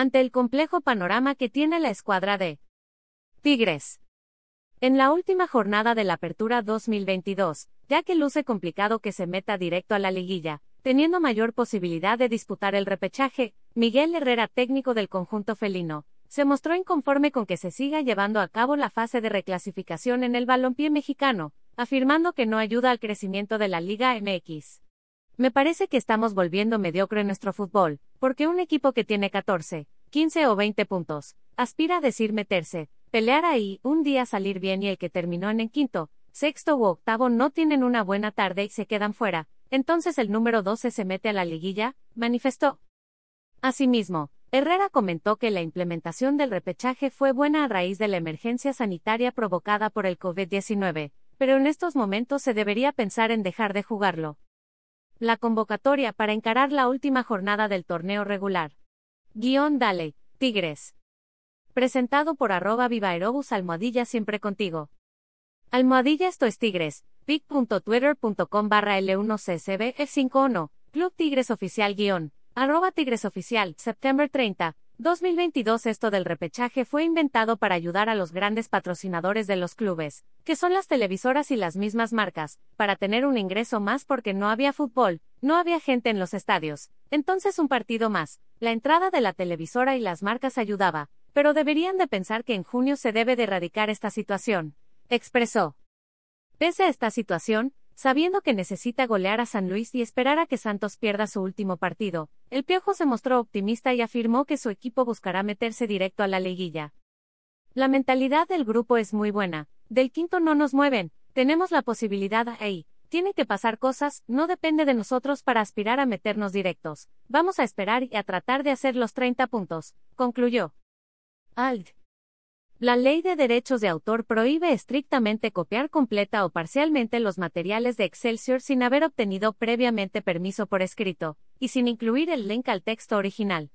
ante el complejo panorama que tiene la escuadra de Tigres. En la última jornada de la Apertura 2022, ya que luce complicado que se meta directo a la liguilla, teniendo mayor posibilidad de disputar el repechaje, Miguel Herrera, técnico del conjunto felino, se mostró inconforme con que se siga llevando a cabo la fase de reclasificación en el balompié mexicano, afirmando que no ayuda al crecimiento de la Liga MX. Me parece que estamos volviendo mediocre nuestro fútbol, porque un equipo que tiene 14, 15 o 20 puntos, aspira a decir meterse, pelear ahí, un día salir bien y el que terminó en el quinto, sexto u octavo no tienen una buena tarde y se quedan fuera, entonces el número 12 se mete a la liguilla, manifestó. Asimismo, Herrera comentó que la implementación del repechaje fue buena a raíz de la emergencia sanitaria provocada por el COVID-19, pero en estos momentos se debería pensar en dejar de jugarlo. La convocatoria para encarar la última jornada del torneo regular. Guión Dale, Tigres. Presentado por arroba vivaerobus almohadilla siempre contigo. Almohadilla esto es Tigres, pic.twitter.com barra L1CCB F51, Club Tigres Oficial guion. Arroba Tigres Oficial, Septiembre 30, 2022 Esto del repechaje fue inventado para ayudar a los grandes patrocinadores de los clubes, que son las televisoras y las mismas marcas, para tener un ingreso más porque no había fútbol, no había gente en los estadios. Entonces un partido más, la entrada de la televisora y las marcas ayudaba, pero deberían de pensar que en junio se debe de erradicar esta situación, expresó. Pese a esta situación, Sabiendo que necesita golear a San Luis y esperar a que Santos pierda su último partido, el Piojo se mostró optimista y afirmó que su equipo buscará meterse directo a la liguilla. La mentalidad del grupo es muy buena, del quinto no nos mueven, tenemos la posibilidad ahí, tienen que pasar cosas, no depende de nosotros para aspirar a meternos directos, vamos a esperar y a tratar de hacer los 30 puntos, concluyó. Ald. La ley de derechos de autor prohíbe estrictamente copiar completa o parcialmente los materiales de Excelsior sin haber obtenido previamente permiso por escrito, y sin incluir el link al texto original.